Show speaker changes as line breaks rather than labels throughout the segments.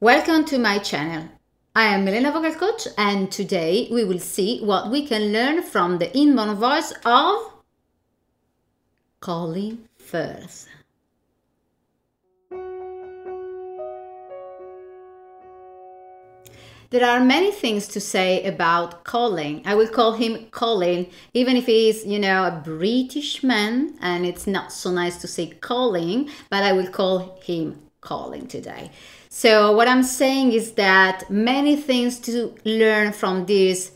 Welcome to my channel. I am Milena Vocal Coach and today we will see what we can learn from the inborn voice of Colin Firth. There are many things to say about Colin. I will call him Colin, even if he is, you know, a British man and it's not so nice to say Colin, but I will call him Colin today. So, what I'm saying is that many things to learn from these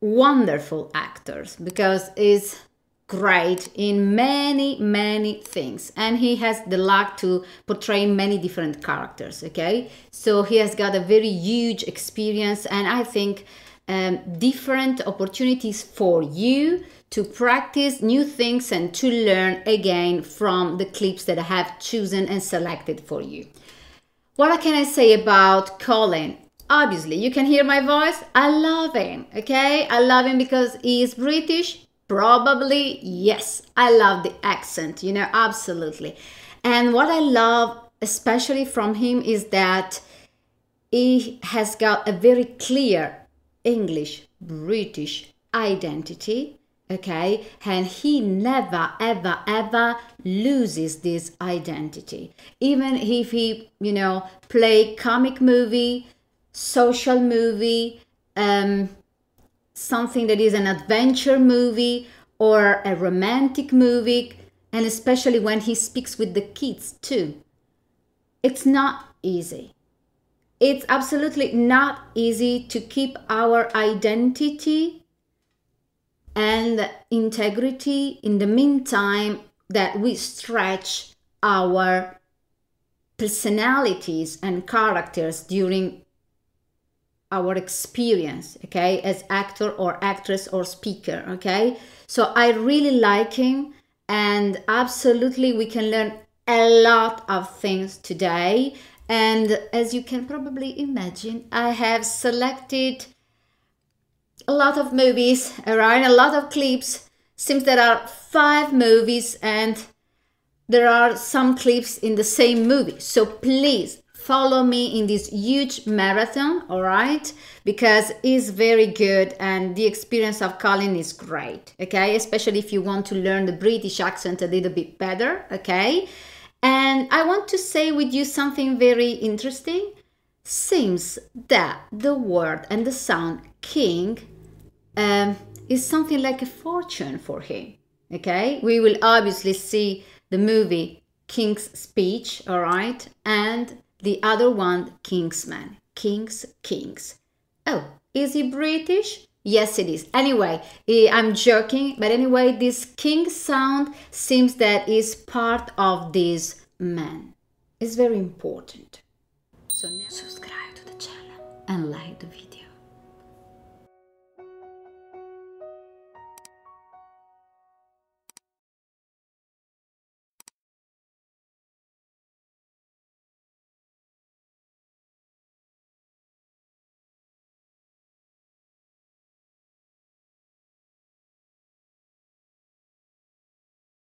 wonderful actors because it's great in many many things and he has the luck to portray many different characters okay so he has got a very huge experience and i think um, different opportunities for you to practice new things and to learn again from the clips that i have chosen and selected for you. What can i say about colin? Obviously you can hear my voice. I love him okay? I love him because he is british? Probably, yes. I love the accent, you know, absolutely. And what I love, especially from him, is that he has got a very clear English, British identity, okay? And he never, ever, ever loses this identity. Even if he, you know, play comic movie, social movie, um, something that is an adventure movie or a romantic movie, and especially when he speaks with the kids too. It's not easy. It's absolutely not easy to keep our identity and integrity in the meantime that we stretch our personalities and characters during our experience okay as actor or actress or speaker okay? So i really like him and absolutely we can learn a lot of things today and as you can probably imagine i have selected a lot of movies around a lot of clips seems there are five movies and there are some clips in the same movie so please follow me in this huge marathon, all right? Because it's very good and the experience of Colin is great, okay? Especially if you want to learn the British accent a little bit better, okay? And I want to say with you something very interesting. Seems that the word and the sound king um, is something like a fortune for him, okay? We will obviously see the movie King's Speech, all right? And the other one, Kingsman. Kings, Kings. Oh, is he British? Yes, it is. Anyway, eh, I'm joking, but anyway, this king sound seems that is part of this man. It's very important. So now subscribe to the channel and like the video.